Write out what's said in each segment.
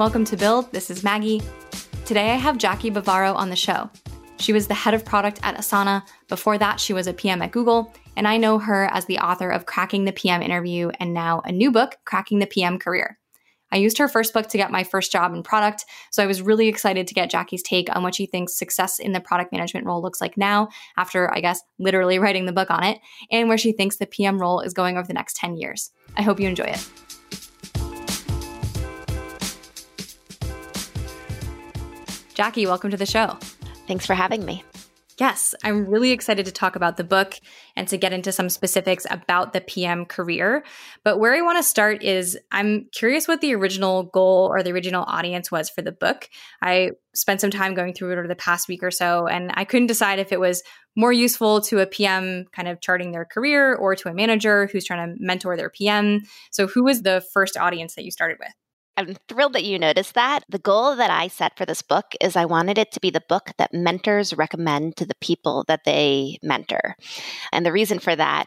Welcome to Build. This is Maggie. Today I have Jackie Bavaro on the show. She was the head of product at Asana. Before that, she was a PM at Google. And I know her as the author of Cracking the PM Interview and now a new book, Cracking the PM Career. I used her first book to get my first job in product, so I was really excited to get Jackie's take on what she thinks success in the product management role looks like now, after, I guess, literally writing the book on it, and where she thinks the PM role is going over the next 10 years. I hope you enjoy it. Jackie, welcome to the show. Thanks for having me. Yes, I'm really excited to talk about the book and to get into some specifics about the PM career. But where I want to start is I'm curious what the original goal or the original audience was for the book. I spent some time going through it over the past week or so, and I couldn't decide if it was more useful to a PM kind of charting their career or to a manager who's trying to mentor their PM. So, who was the first audience that you started with? I'm thrilled that you noticed that. The goal that I set for this book is I wanted it to be the book that mentors recommend to the people that they mentor. And the reason for that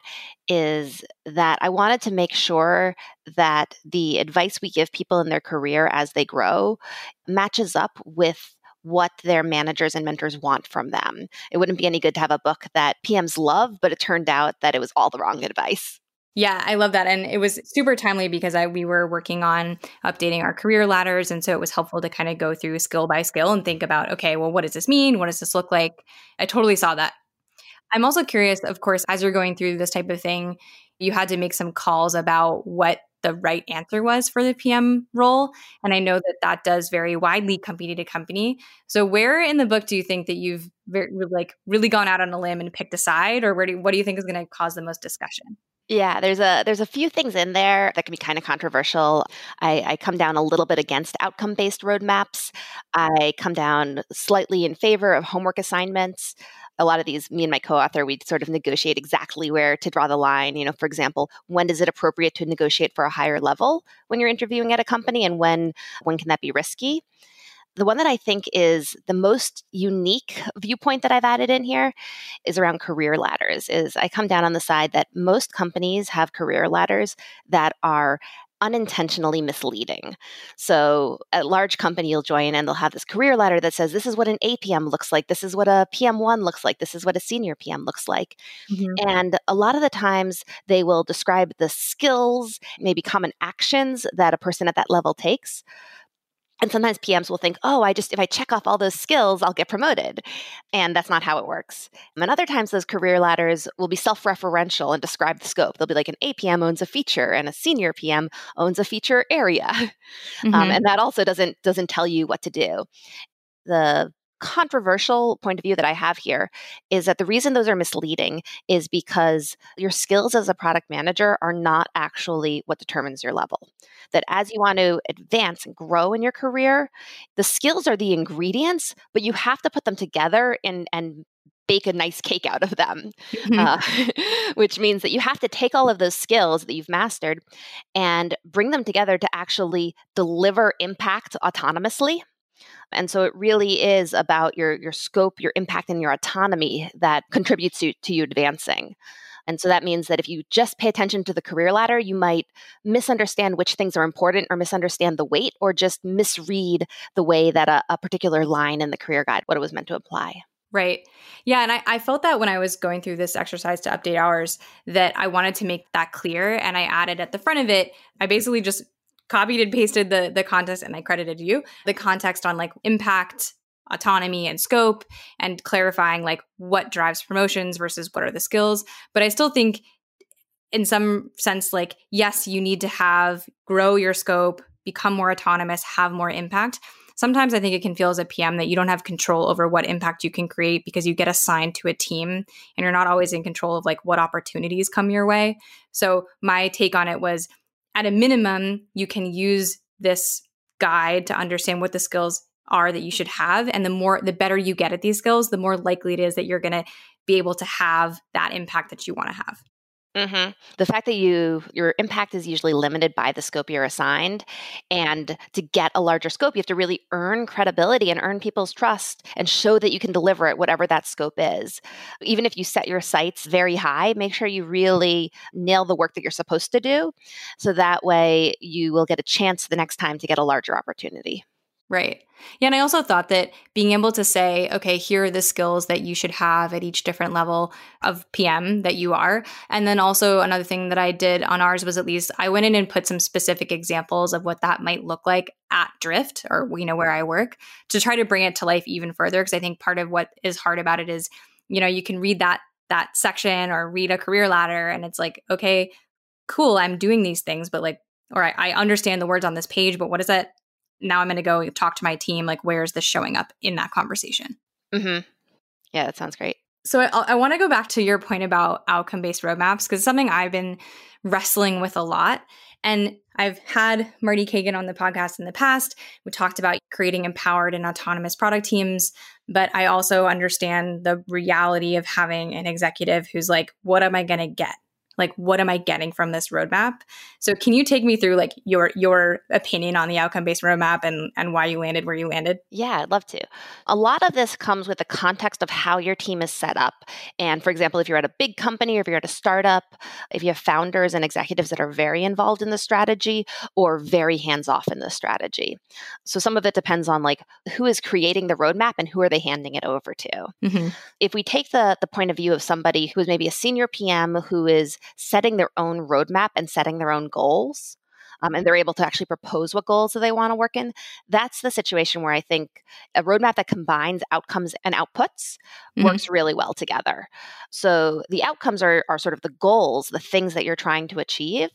is that I wanted to make sure that the advice we give people in their career as they grow matches up with what their managers and mentors want from them. It wouldn't be any good to have a book that PMs love, but it turned out that it was all the wrong advice. Yeah, I love that. And it was super timely because I we were working on updating our career ladders. And so it was helpful to kind of go through skill by skill and think about, okay, well, what does this mean? What does this look like? I totally saw that. I'm also curious, of course, as you're going through this type of thing, you had to make some calls about what the right answer was for the PM role. And I know that that does vary widely company to company. So where in the book do you think that you've like really gone out on a limb and picked a side or where do, what do you think is going to cause the most discussion? Yeah, there's a there's a few things in there that can be kind of controversial. I, I come down a little bit against outcome based roadmaps. I come down slightly in favor of homework assignments. A lot of these, me and my co-author, we sort of negotiate exactly where to draw the line. You know, for example, when is it appropriate to negotiate for a higher level when you're interviewing at a company, and when when can that be risky? The one that I think is the most unique viewpoint that I've added in here is around career ladders. Is I come down on the side that most companies have career ladders that are unintentionally misleading. So, a large company you'll join and they'll have this career ladder that says this is what an APM looks like, this is what a PM1 looks like, this is what a senior PM looks like. Mm-hmm. And a lot of the times they will describe the skills, maybe common actions that a person at that level takes. And sometimes PMs will think, oh, I just, if I check off all those skills, I'll get promoted. And that's not how it works. And other times, those career ladders will be self referential and describe the scope. They'll be like an APM owns a feature and a senior PM owns a feature area. Um, mm-hmm. Um, and that also doesn't, doesn't tell you what to do. The controversial point of view that I have here is that the reason those are misleading is because your skills as a product manager are not actually what determines your level. That as you want to advance and grow in your career, the skills are the ingredients, but you have to put them together and, and bake a nice cake out of them, mm-hmm. uh, which means that you have to take all of those skills that you've mastered and bring them together to actually deliver impact autonomously and so it really is about your your scope, your impact, and your autonomy that contributes to, to you advancing. And so that means that if you just pay attention to the career ladder, you might misunderstand which things are important or misunderstand the weight or just misread the way that a, a particular line in the career guide, what it was meant to apply. Right. Yeah. And I, I, felt that when I was going through this exercise to update ours, that I wanted to make that clear. And I added at the front of it, I basically just copied and pasted the the context and I credited you. The context on like impact autonomy and scope and clarifying like what drives promotions versus what are the skills. But I still think in some sense like yes you need to have grow your scope become more autonomous have more impact. Sometimes I think it can feel as a PM that you don't have control over what impact you can create because you get assigned to a team and you're not always in control of like what opportunities come your way. So my take on it was at a minimum, you can use this guide to understand what the skills are that you should have. And the more, the better you get at these skills, the more likely it is that you're going to be able to have that impact that you want to have. Mm-hmm. The fact that you your impact is usually limited by the scope you're assigned, and to get a larger scope, you have to really earn credibility and earn people's trust and show that you can deliver it, whatever that scope is. Even if you set your sights very high, make sure you really nail the work that you're supposed to do, so that way you will get a chance the next time to get a larger opportunity. Right. Yeah. And I also thought that being able to say, okay, here are the skills that you should have at each different level of PM that you are. And then also another thing that I did on ours was at least I went in and put some specific examples of what that might look like at Drift or, you know, where I work to try to bring it to life even further. Cause I think part of what is hard about it is, you know, you can read that that section or read a career ladder and it's like, okay, cool, I'm doing these things, but like, or I, I understand the words on this page, but what does that now I'm going to go talk to my team. Like, where's this showing up in that conversation? Mm-hmm. Yeah, that sounds great. So I, I want to go back to your point about outcome based roadmaps because it's something I've been wrestling with a lot. And I've had Marty Cagan on the podcast in the past. We talked about creating empowered and autonomous product teams, but I also understand the reality of having an executive who's like, what am I going to get? Like what am i getting from this roadmap? So can you take me through like your your opinion on the outcome based roadmap and and why you landed where you landed? Yeah i'd love to. A lot of this comes with the context of how your team is set up. And for example if you're at a big company or if you're at a startup if you have founders and executives that are very involved in the strategy or very hands off in the strategy. So some of it depends on like who is creating the roadmap and who are they handing it over to. Mm-hmm. if we take the the point of view of somebody who is maybe a senior pm who is setting their own roadmap and setting their own goals. Um, and they're able to actually propose what goals that they want to work in. That's the situation where I think a roadmap that combines outcomes and outputs mm-hmm. works really well together. So the outcomes are, are sort of the goals, the things that you're trying to achieve.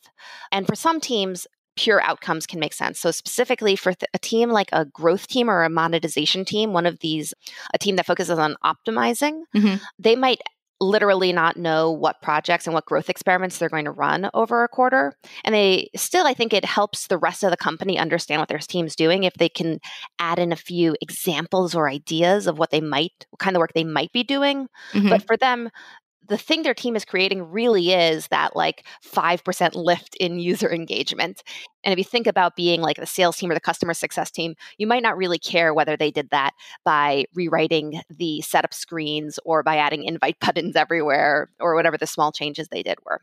And for some teams, pure outcomes can make sense. So, specifically for th- a team like a growth team or a monetization team, one of these, a team that focuses on optimizing, mm-hmm. they might literally not know what projects and what growth experiments they're going to run over a quarter. And they still, I think it helps the rest of the company understand what their team's doing if they can add in a few examples or ideas of what they might, what kind of work they might be doing. Mm-hmm. But for them, the thing their team is creating really is that like 5% lift in user engagement. And if you think about being like the sales team or the customer success team, you might not really care whether they did that by rewriting the setup screens or by adding invite buttons everywhere or whatever the small changes they did were.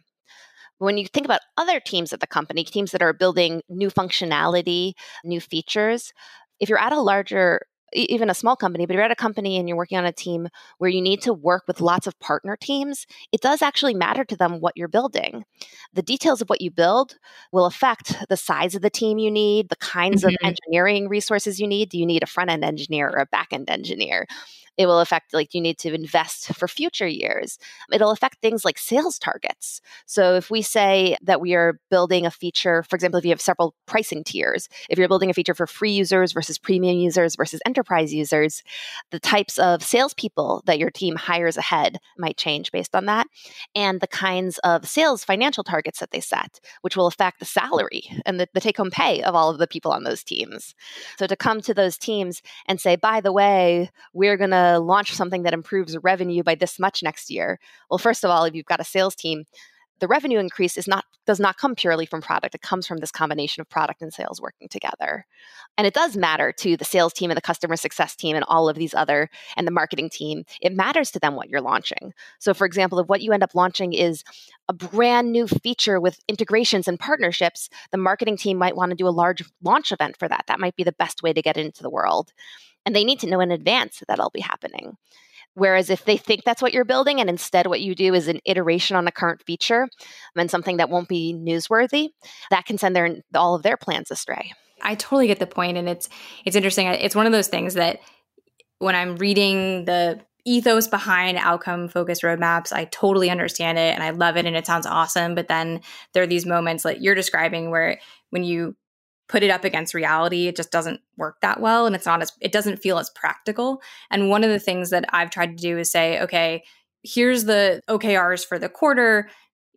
When you think about other teams at the company, teams that are building new functionality, new features, if you're at a larger even a small company, but you're at a company and you're working on a team where you need to work with lots of partner teams, it does actually matter to them what you're building. The details of what you build will affect the size of the team you need, the kinds mm-hmm. of engineering resources you need. Do you need a front end engineer or a back end engineer? It will affect, like, you need to invest for future years. It'll affect things like sales targets. So if we say that we are building a feature, for example, if you have several pricing tiers, if you're building a feature for free users versus premium users versus enterprise users, the types of salespeople that your team hires ahead might change based on that. And the kinds of sales financial targets that they set, which will affect the salary and the, the take home pay of all of the people on those teams. So to come to those teams and say, by the way, we're going to launch something that improves revenue by this much next year. Well, first of all, if you've got a sales team, the revenue increase is not does not come purely from product. It comes from this combination of product and sales working together. And it does matter to the sales team and the customer success team and all of these other and the marketing team. It matters to them what you're launching. So for example if what you end up launching is a brand new feature with integrations and partnerships the marketing team might want to do a large launch event for that. That might be the best way to get into the world and they need to know in advance that that'll be happening. Whereas if they think that's what you're building and instead what you do is an iteration on a current feature and something that won't be newsworthy, that can send their all of their plans astray. I totally get the point and it's it's interesting. It's one of those things that when I'm reading the ethos behind outcome focused roadmaps, I totally understand it and I love it and it sounds awesome, but then there are these moments like you're describing where when you put it up against reality it just doesn't work that well and it's not as it doesn't feel as practical and one of the things that i've tried to do is say okay here's the okrs for the quarter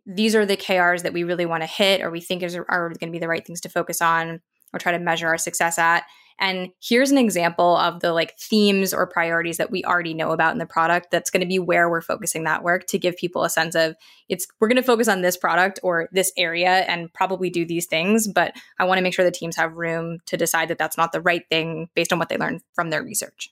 these are the krs that we really want to hit or we think is, are going to be the right things to focus on or try to measure our success at. And here's an example of the like themes or priorities that we already know about in the product that's going to be where we're focusing that work to give people a sense of it's we're going to focus on this product or this area and probably do these things, but I want to make sure the teams have room to decide that that's not the right thing based on what they learned from their research.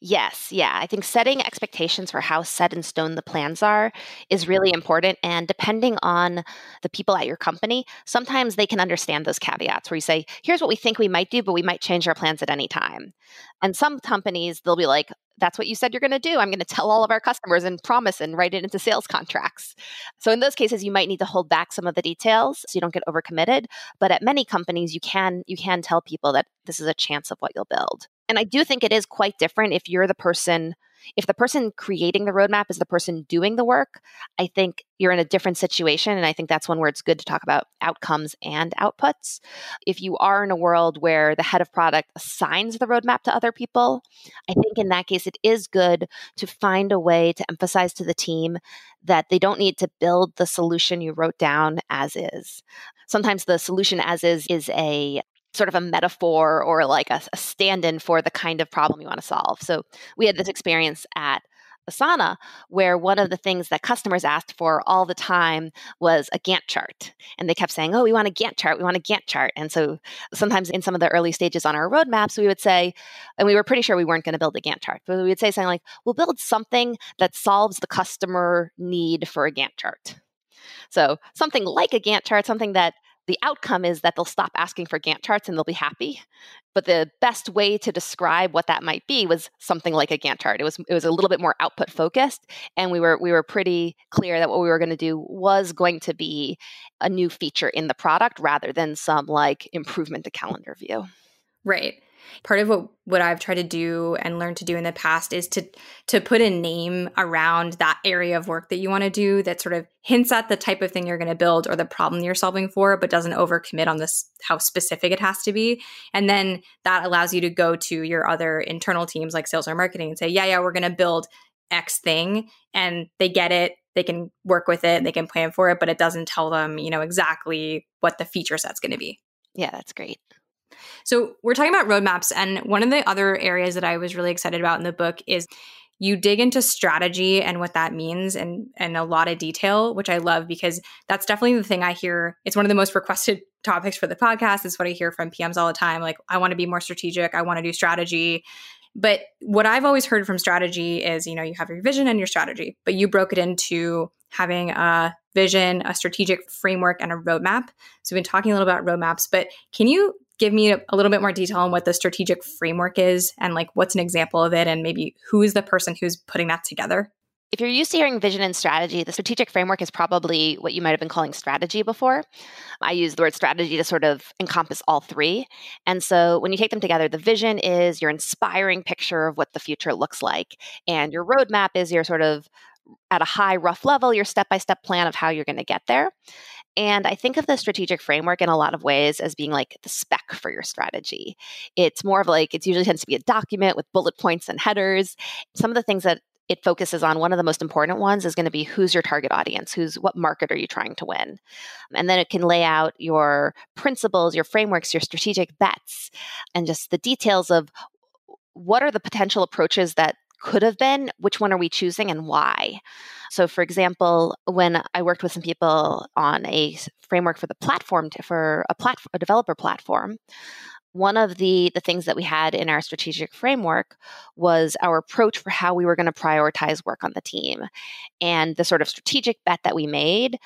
Yes, yeah. I think setting expectations for how set in stone the plans are is mm-hmm. really important. And depending on the people at your company, sometimes they can understand those caveats where you say, here's what we think we might do, but we might change our plans at any time. And some companies, they'll be like, that's what you said you're going to do. I'm going to tell all of our customers and promise and write it into sales contracts. So in those cases you might need to hold back some of the details so you don't get overcommitted, but at many companies you can you can tell people that this is a chance of what you'll build. And I do think it is quite different if you're the person, if the person creating the roadmap is the person doing the work. I think you're in a different situation. And I think that's one where it's good to talk about outcomes and outputs. If you are in a world where the head of product assigns the roadmap to other people, I think in that case, it is good to find a way to emphasize to the team that they don't need to build the solution you wrote down as is. Sometimes the solution as is is a sort of a metaphor or like a, a stand in for the kind of problem you want to solve. So we had this experience at Asana, where one of the things that customers asked for all the time was a Gantt chart. And they kept saying, Oh, we want a Gantt chart, we want a Gantt chart. And so sometimes in some of the early stages on our roadmaps, we would say, and we were pretty sure we weren't going to build a Gantt chart, but we would say something like, We'll build something that solves the customer need for a Gantt chart. So something like a Gantt chart, something that the outcome is that they'll stop asking for Gantt charts and they'll be happy. But the best way to describe what that might be was something like a Gantt chart. It was it was a little bit more output focused, and we were we were pretty clear that what we were going to do was going to be a new feature in the product rather than some like improvement to calendar view. Right part of what what I've tried to do and learned to do in the past is to to put a name around that area of work that you want to do that sort of hints at the type of thing you're going to build or the problem you're solving for but doesn't overcommit on this how specific it has to be. And then that allows you to go to your other internal teams like sales or marketing and say yeah yeah we're going to build x thing and they get it they can work with it they can plan for it but it doesn't tell them you know exactly what the feature set's going to be. Yeah that's great so, we're talking about roadmaps. And one of the other areas that I was really excited about in the book is you dig into strategy and what that means and and a lot of detail which i love because that's definitely the thing i hear. It's one of the most requested topics for the podcast. It's what i hear from pms all the time like i want to be more strategic. I want to do strategy. But what i've always heard from strategy is you know you have your vision and your strategy but you broke it into having a vision a strategic framework and a roadmap. So we've been talking a little about roadmaps but can you give me a, little bit more detail on what the strategic framework is and like what's an example of it and maybe who is the person who's putting that together? If you're used to hearing vision and strategy, the strategic framework is probably what you might have been calling strategy before. I use the word strategy to sort of encompass all three. And so when you take them together, the vision is your inspiring picture of what the future looks like, and your roadmap is your sort of at a high, rough level, your step by step plan of how you're going to get there. And I think of the strategic framework in a lot of ways as being like the spec for your strategy. It's more of like, it usually tends to be a document with bullet points and headers. Some of the things that it focuses on one of the most important ones is going to be who's your target audience who's what market are you trying to win and then it can lay out your principles your frameworks your strategic bets and just the details of what are the potential approaches that could have been, which one are we choosing and why? So, for example, when I worked with some people on a framework for the platform, to, for a, plat- a developer platform, one of the, the things that we had in our strategic framework was our approach for how we were going to prioritize work on the team. And the sort of strategic bet that we made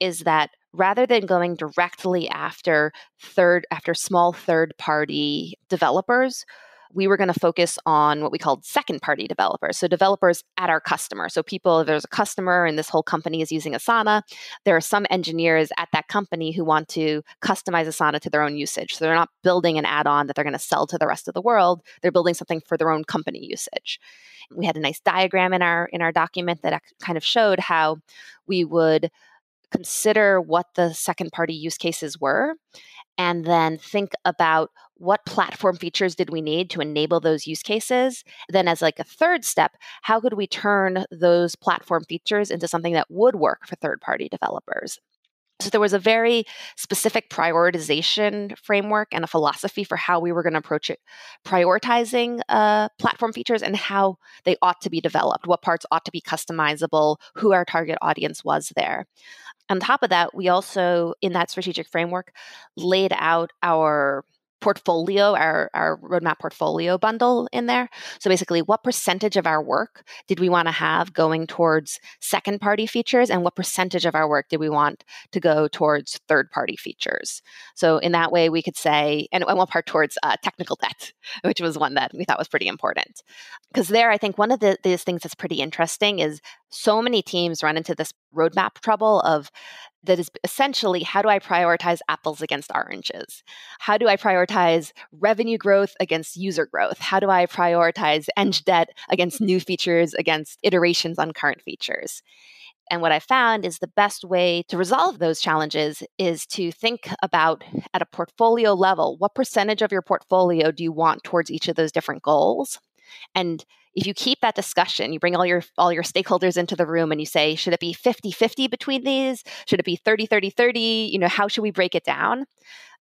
is that rather than going directly after third after small third party developers we were going to focus on what we called second party developers. So, developers at our customer. So, people, there's a customer and this whole company is using Asana. There are some engineers at that company who want to customize Asana to their own usage. So, they're not building an add on that they're going to sell to the rest of the world. They're building something for their own company usage. We had a nice diagram in our in our document that kind of showed how we would consider what the second party use cases were and then think about what platform features did we need to enable those use cases then as like a third step how could we turn those platform features into something that would work for third party developers So there was a very specific prioritization framework and a philosophy for how we were going to approach it, prioritizing uh, platform features and how they ought to be developed, what parts ought to be customizable, who our target audience was there. On top of that, we also, in that strategic framework, laid out our portfolio, our, our roadmap portfolio bundle in there. So basically, what percentage of our work did we want to have going towards second party features, and what percentage of our work did we want to go towards third party features? So in that way, we could say, and, one part towards uh, technical debt, which was one that we thought was pretty important. Because there, I think one of the, these things that's pretty interesting is so many teams run into this roadmap trouble of that is essentially how do I prioritize apples against oranges? How do I prioritize revenue growth against user growth? How do I prioritize eng debt against new features, against iterations on current features? And what I found is the best way to resolve those challenges is to think about at a portfolio level what percentage of your portfolio do you want towards each of those different goals? And if you keep that discussion you bring all your all your stakeholders into the room and you say should it be 50-50 between these? Should it be 30-30-30 you know how should we break it down?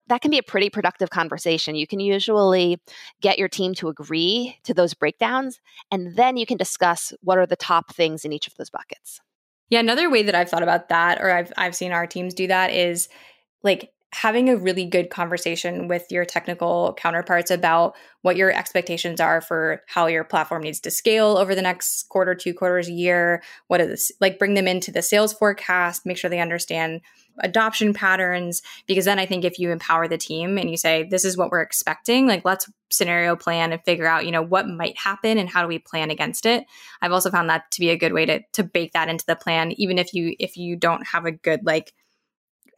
That can be a pretty productive conversation. You can usually get your team to agree to those breakdowns and then you can discuss what are the top things in each of those buckets. Yeah another way that i've thought about that or i've, I've seen our teams do that is like having a really good conversation with your technical counterparts about what your expectations are for how your platform needs to scale over the next quarter, two quarters, a year. What is this? Like bring them into the sales forecast, make sure they understand adoption patterns. Because then I think if you empower the team and you say, this is what we're expecting, like let's scenario plan and figure out, you know, what might happen and how do we plan against it. I've also found that to be a good way to to bake that into the plan, even if you if you don't have a good like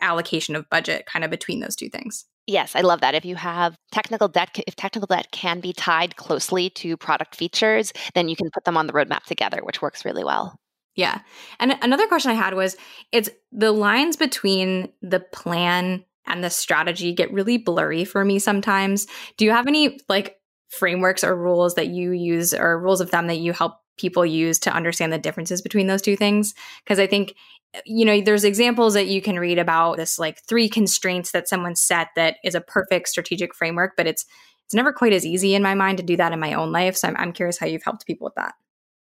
allocation of budget kind of between those two things. Yes, I love that. If you have technical debt, if technical debt can be tied closely to product features, then you can put them on the roadmap together, which works really well. Yeah. And another question I had was it's the lines between the plan and the strategy get really blurry for me sometimes. Do you have any like frameworks or rules that you use or rules of thumb that you help people use to understand the differences between those two things? Because I think you know there's examples that you can read about this like three constraints that someone set that is a perfect strategic framework but it's it's never quite as easy in my mind to do that in my own life so i'm, I'm curious how you've helped people with that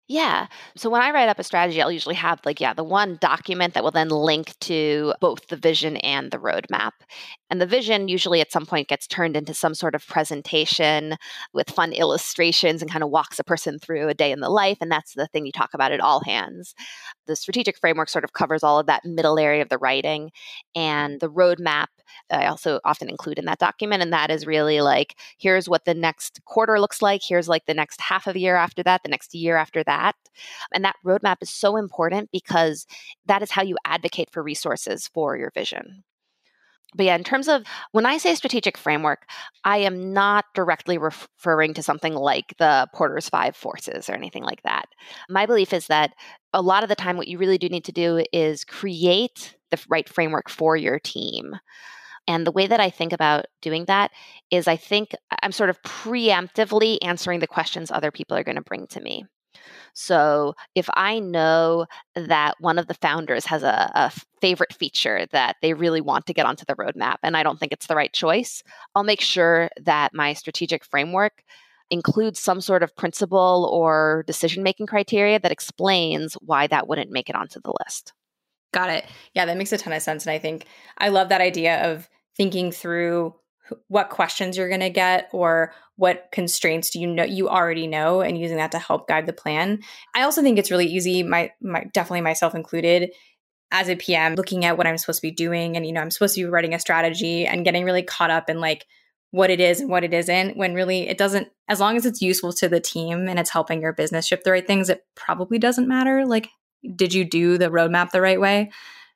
yeah. So when I write up a strategy, I'll usually have like, yeah, the one document that will then link to both the vision and the roadmap. And the vision usually at some point gets turned into some sort of presentation with fun illustrations and kind of walks a person through a day in the life. And that's the thing you talk about at all hands. The strategic framework sort of covers all of that middle area of the writing. And the roadmap I also often include in that document. And that is really like, here's what the next quarter looks like. Here's like the next half of a year after that, the next year after that. And that roadmap is so important because that is how you advocate for resources for your vision. But yeah, in terms of when I say strategic framework, I am not directly referring to something like the Porter's Five Forces or anything like that. My belief is that a lot of the time, what you really do need to do is create the right framework for your team. And the way that I think about doing that is I think I'm sort of preemptively answering the questions other people are going to bring to me. So if I know that one of the founders has a, a, favorite feature that they really want to get onto the roadmap and I don't think it's the right choice, I'll make sure that my strategic framework includes some sort of principle or decision making criteria that explains why that wouldn't make it onto the list. Got it. Yeah, that makes a ton of sense. And I think I love that idea of thinking through what questions you're going to get or what constraints do you know you already know and using that to help guide the plan. I also think it's really easy my my definitely myself included as a PM looking at what I'm supposed to be doing and you know I'm supposed to be writing a strategy and getting really caught up in like what it is and what it isn't when really it doesn't as long as it's useful to the team and it's helping your business ship the right things it probably doesn't matter like did you do the roadmap the right way?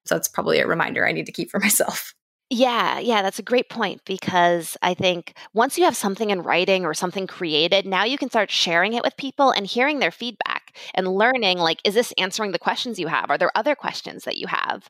So that's probably a reminder I need to keep for myself. Yeah, yeah, that's a great point because I think once you have something in writing or something created, now you can start sharing it with people and hearing their feedback and learning like is this answering the questions you have? Are there other questions that you have?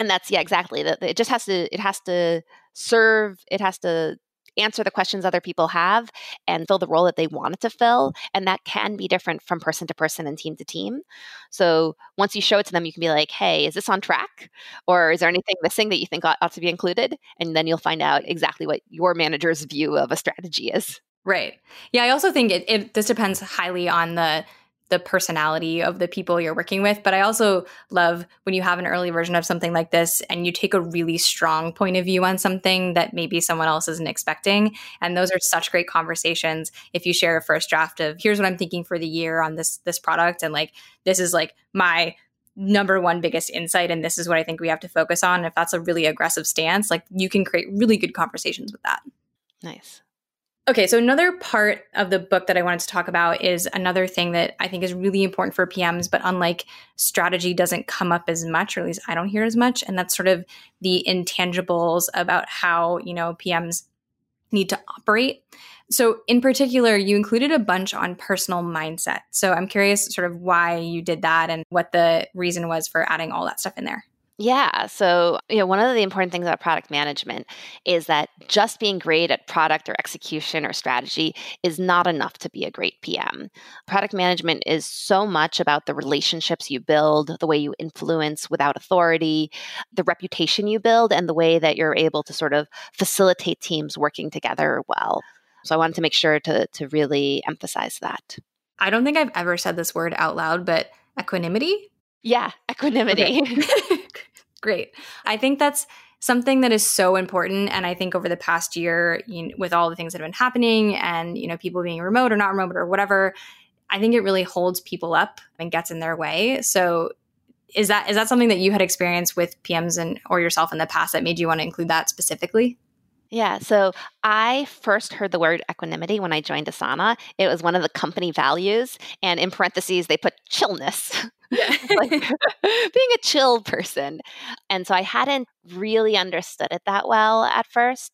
And that's yeah, exactly. That it just has to it has to serve, it has to answer the questions other people have and fill the role that they wanted to fill. And that can be different from person to person and team to team. So once you show it to them, you can be like, hey, is this on track? Or is there anything missing that you think ought, ought to be included? And then you'll find out exactly what your manager's view of a strategy is. Right. Yeah, I also think it, it this depends highly on the the personality of the people you're working with. But I also love when you have an early version of something like this and you take a really strong point of view on something that maybe someone else isn't expecting. And those are such great conversations if you share a first draft of here's what I'm thinking for the year on this this product and like this is like my number one biggest insight and this is what I think we have to focus on. If that's a really aggressive stance, like you can create really good conversations with that. Nice. Okay, so another part of the book that I wanted to talk about is another thing that I think is really important for PMs, but unlike strategy, doesn't come up as much, or at least I don't hear as much. And that's sort of the intangibles about how, you know, PMs need to operate. So, in particular, you included a bunch on personal mindset. So, I'm curious sort of why you did that and what the reason was for adding all that stuff in there. Yeah. So, you know, one of the important things about product management is that just being great at product or execution or strategy is not enough to be a great PM. Product management is so much about the relationships you build, the way you influence without authority, the reputation you build, and the way that you're able to sort of facilitate teams working together well. So, I wanted to make sure to, to really emphasize that. I don't think I've ever said this word out loud, but equanimity yeah, equanimity. Okay. Great. I think that's something that is so important and i think over the past year you know, with all the things that have been happening and you know people being remote or not remote or whatever i think it really holds people up and gets in their way so is that is that something that you had experienced with pms and or yourself in the past that made you want to include that specifically yeah. So I first heard the word equanimity when I joined Asana. It was one of the company values. And in parentheses, they put chillness, like being a chill person. And so I hadn't really understood it that well at first.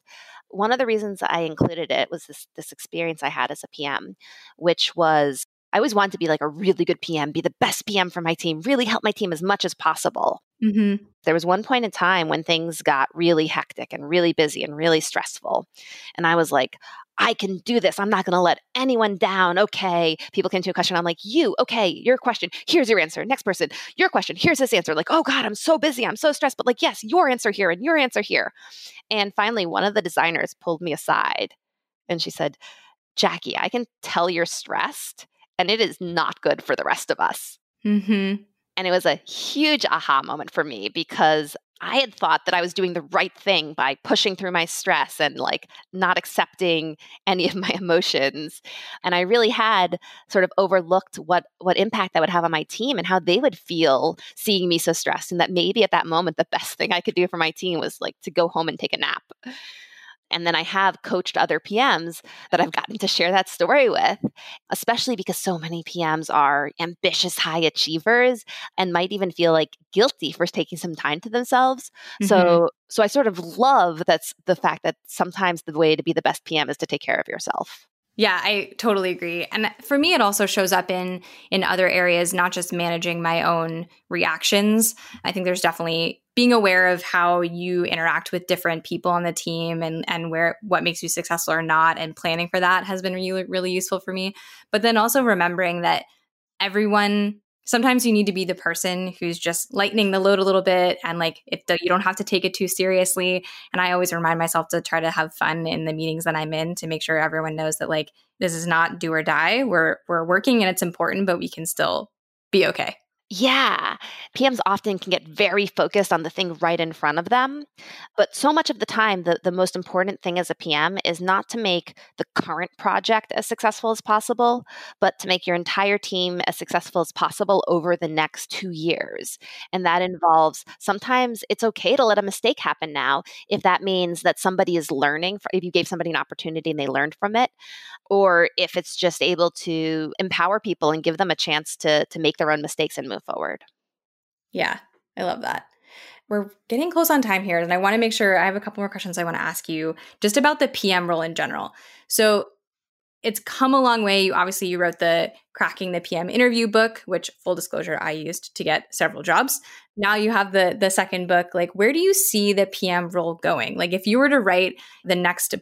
One of the reasons I included it was this, this experience I had as a PM, which was I always wanted to be like a really good PM, be the best PM for my team, really help my team as much as possible. Mm-hmm. There was one point in time when things got really hectic and really busy and really stressful. And I was like, I can do this. I'm not going to let anyone down. Okay. People came to a question. I'm like, you, okay, your question. Here's your answer. Next person, your question. Here's this answer. Like, oh God, I'm so busy. I'm so stressed. But like, yes, your answer here and your answer here. And finally, one of the designers pulled me aside and she said, Jackie, I can tell you're stressed and it is not good for the rest of us. Mm-hmm. And it was a huge aha moment for me because I had thought that I was doing the right thing by pushing through my stress and like not accepting any of my emotions. And I really had sort of overlooked what what impact that would have on my team and how they would feel seeing me so stressed and that maybe at that moment the best thing I could do for my team was like to go home and take a nap. And then I have coached other PMs that I've gotten to share that story with, especially because so many PMs are ambitious high achievers and might even feel like guilty for taking some time to themselves. Mm-hmm. So so I sort of love that's the fact that sometimes the way to be the best PM is to take care of yourself. Yeah, I totally agree. And for me it also shows up in in other areas not just managing my own reactions. I think there's definitely being aware of how you interact with different people on the team and and where what makes you successful or not and planning for that has been really really useful for me. But then also remembering that everyone sometimes you need to be the person who's just lightening the load a little bit and like if the, you don't have to take it too seriously. And i always remind myself to try to have fun in the meetings that i'm in to make sure everyone knows that like this is not do or die. We're we're working and it's important but we can still be okay yeah. PMs often can get very focused on the thing right in front of them. But so much of the time, the, the most important thing as a PM is not to make the current project as successful as possible, but to make your entire team as successful as possible over the next two years. And that involves sometimes it's okay to let a mistake happen now if that means that somebody is learning, if you gave somebody an opportunity and they learned from it, or if it's just able to empower people and give them a chance to, to make their own mistakes and move forward. Yeah, I love that. We're getting close on time here, and I want to make sure I have a couple more questions I want to ask you just about the PM role in general. So, it's come a long way. You obviously you wrote the cracking the PM interview book, which full disclosure I used to get several jobs. Now you have the the second book. Like where do you see the PM role going? Like if you were to write the next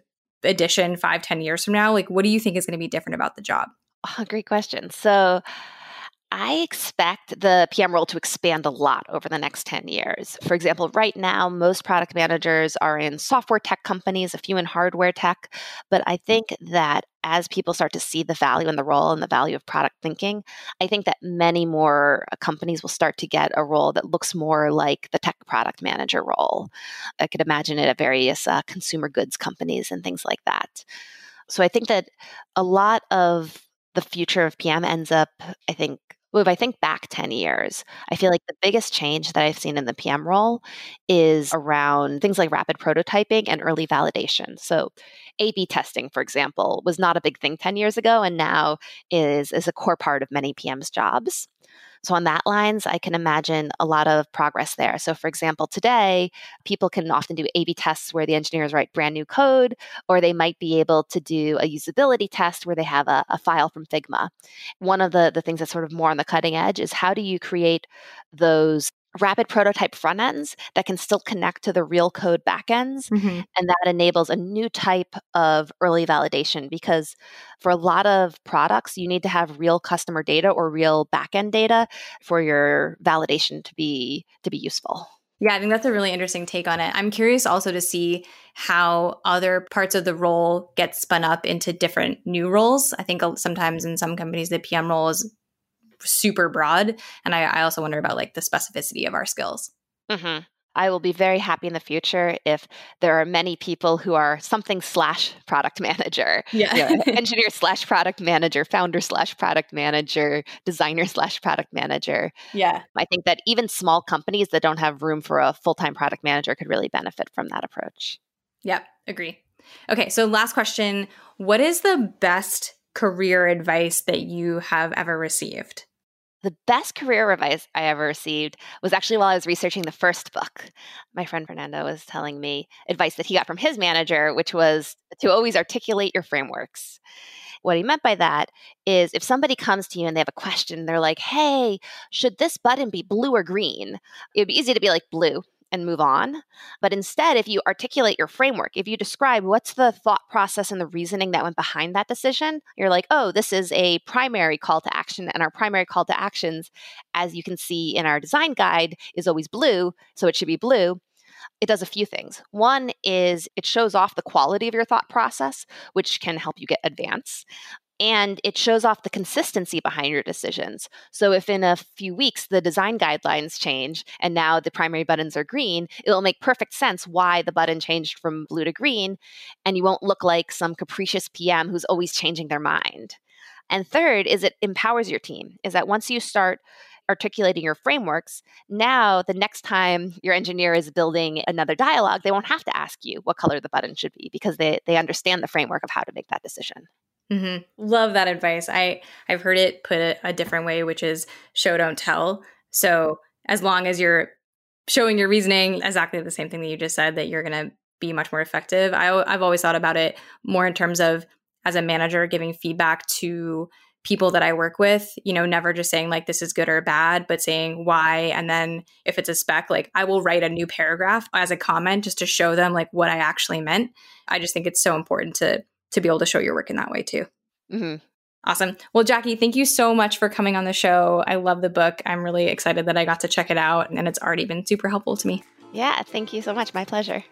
addition five, ten years from now? Like, what do you think is going to be different about the job? Oh, great question. So, I expect the PM role to expand a lot over the next 10 years. For example, right now, most product managers are in software tech companies, a few in hardware tech. But I think that as people start to see the value in the role and the value of product thinking, I think that many more uh, companies will start to get a role that looks more like the tech product manager role. I could imagine it at various uh, consumer goods companies and things like that. So I think that a lot of the future of PM ends up, I think, well, if I think back 10 years, I feel mm-hmm. like the biggest change that I've seen in the PM role is around things like rapid prototyping and early validation. So, A B testing, for example, was not a big thing 10 years ago and now is, is a core part of many PM's jobs. So, on that lines, I can imagine a lot of progress there. So, for example, today, people can often do A B tests where the engineers write brand new code, or they might be able to do a usability test where they have a, a file from Figma. One of the, the things that's sort of more on the cutting edge is how do you create those rapid prototype front ends that can still connect to the real code backends. Mm-hmm. And that enables a new type of early validation because for a lot of products, you need to have real customer data or real backend data for your validation to be to be useful. Yeah, I think that's a really interesting take on it. I'm curious also to see how other parts of the role get spun up into different new roles. I think sometimes in some companies the PM role is super broad. And I, I also wonder about like the specificity of our skills. Mm-hmm. I will be very happy in the future if there are many people who are something slash product manager, yeah. You know, engineer slash product manager, founder slash product manager, designer slash product manager. Yeah. I think that even small companies that don't have room for a full time product manager could really benefit from that approach. Yep, agree. Okay, so last question What is the best career advice that you have ever received? The best career advice I ever received was actually while I was researching the first book. My friend Fernando was telling me advice that he got from his manager, which was to always articulate your frameworks. What he meant by that is if somebody comes to you and they have a question, they're like, hey, should this button be blue or green? It would be easy to be like blue and move on. But instead, if you articulate your framework, if you describe what's the thought process and the reasoning that went behind that decision, you're like, oh, this is a primary call to action. And our primary call to actions, as you can see in our design guide, is always blue. So it should be blue. It does a few things. One is it shows off the quality of your thought process, which can help you get advance and it shows off the consistency behind your decisions. So if in a few weeks the design guidelines change and now the primary buttons are green, it'll make perfect sense why the button changed from blue to green and you won't look like some capricious PM who's always changing their mind. And third is it empowers your team. Is that once you start articulating your frameworks, now the next time your engineer is building another dialogue, they won't have to ask you what color the button should be because they, they understand the framework of how to make that decision. Mm-hmm. Love that advice. I I've heard it put a, a different way, which is show don't tell. So as long as you're showing your reasoning, exactly the same thing that you just said, that you're going to be much more effective. I, I've always thought about it more in terms of as a manager giving feedback to people that I work with, you know, never just saying like this is good or bad, but saying why. And then if it's a spec, like I will write a new paragraph as a comment just to show them like what I actually meant. I just think it's so important to to be able to show your work in that way too. Mm-hmm. Awesome. Well, Jackie, thank you so much for coming on the show. I love the book. I'm really excited that I got to check it out, and it's already been super helpful to me. Yeah, thank you so much. My pleasure.